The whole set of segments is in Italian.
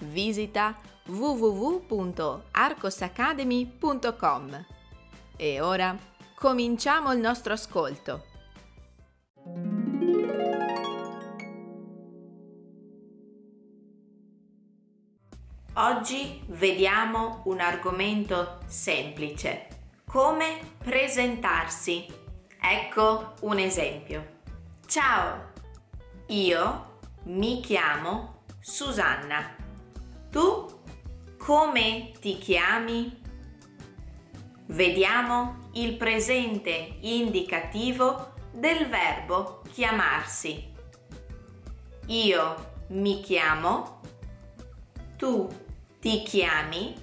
Visita www.arcosacademy.com. E ora cominciamo il nostro ascolto. Oggi vediamo un argomento semplice, come presentarsi. Ecco un esempio. Ciao, io mi chiamo Susanna. Tu come ti chiami? Vediamo il presente indicativo del verbo chiamarsi. Io mi chiamo, tu ti chiami,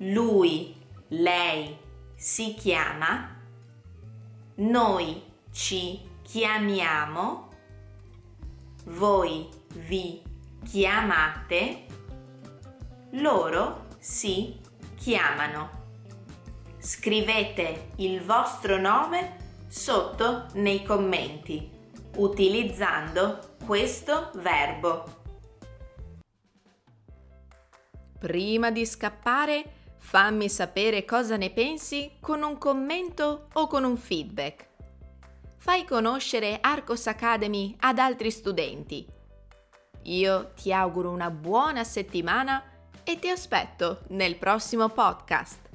lui, lei si chiama, noi ci chiamiamo, voi vi chiamate, loro si chiamano. Scrivete il vostro nome sotto nei commenti utilizzando questo verbo. Prima di scappare, fammi sapere cosa ne pensi con un commento o con un feedback. Fai conoscere Arcos Academy ad altri studenti. Io ti auguro una buona settimana e ti aspetto nel prossimo podcast.